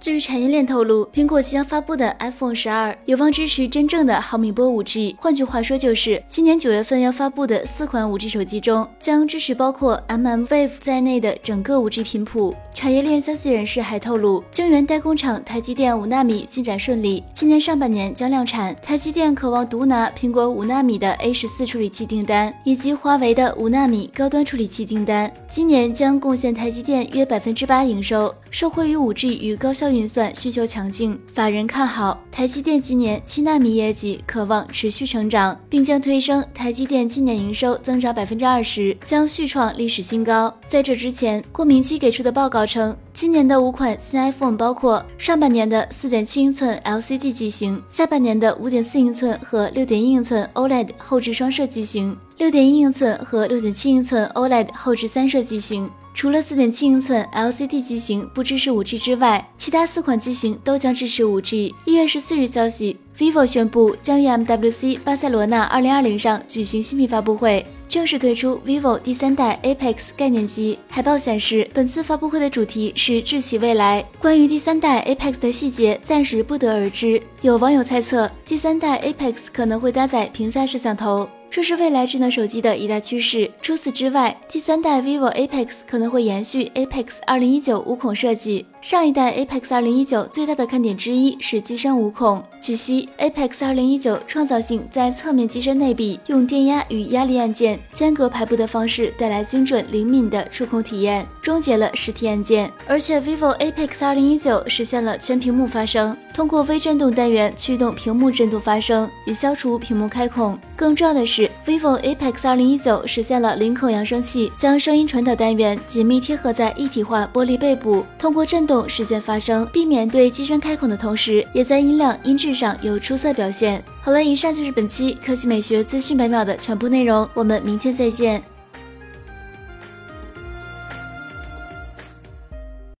据产业链透露，苹果即将发布的 iPhone 十二有望支持真正的毫米波 5G。换句话说，就是今年九月份要发布的四款 5G 手机中，将支持包括 mmWave 在内的整个 5G 频谱。产业链消息人士还透露，晶圆代工厂台积电五纳米进展顺利，今年上半年将量产。台积电渴望独拿苹果五纳米的 A 十四处理器订单，以及华为的五纳米高端处理器订单，今年将贡献台积电约百分之八营收。受惠于 5G 与高效运算需求强劲，法人看好台积电今年七纳米业绩可望持续成长，并将推升台积电今年营收增长百分之二十，将续创历史新高。在这之前，郭明基给出的报告称，今年的五款新 iPhone 包括上半年的4.7英寸 LCD 机型，下半年的5.4英寸和6.1英寸 OLED 后置双摄机型，6.1英寸和6.7英寸 OLED 后置三摄机型。除了4.7英寸 LCD 机型不支持 5G 之外，其他四款机型都将支持 5G。一月十四日消息，vivo 宣布将于 MWC 巴塞罗那2020上举行新品发布会，正式推出 vivo 第三代 Apex 概念机。海报显示，本次发布会的主题是智启未来。关于第三代 Apex 的细节，暂时不得而知。有网友猜测，第三代 Apex 可能会搭载屏下摄像头。这是未来智能手机的一大趋势。除此之外，第三代 vivo Apex 可能会延续 Apex 2019无孔设计。上一代 Apex 2019最大的看点之一是机身无孔。据悉，Apex 2019创造性在侧面机身内壁用电压与压力按键间隔排布的方式带来精准灵敏的触控体验，终结了实体按键。而且 vivo Apex 2019实现了全屏幕发声，通过微震动单元驱动屏幕震动发声，以消除屏幕开孔。更重要的是，vivo Apex 2019实现了零孔扬声器，将声音传导单元紧密贴合在一体化玻璃背部，通过震动。实现发声，避免对机身开孔的同时，也在音量、音质上有出色表现。好了，以上就是本期科技美学资讯百秒的全部内容，我们明天再见。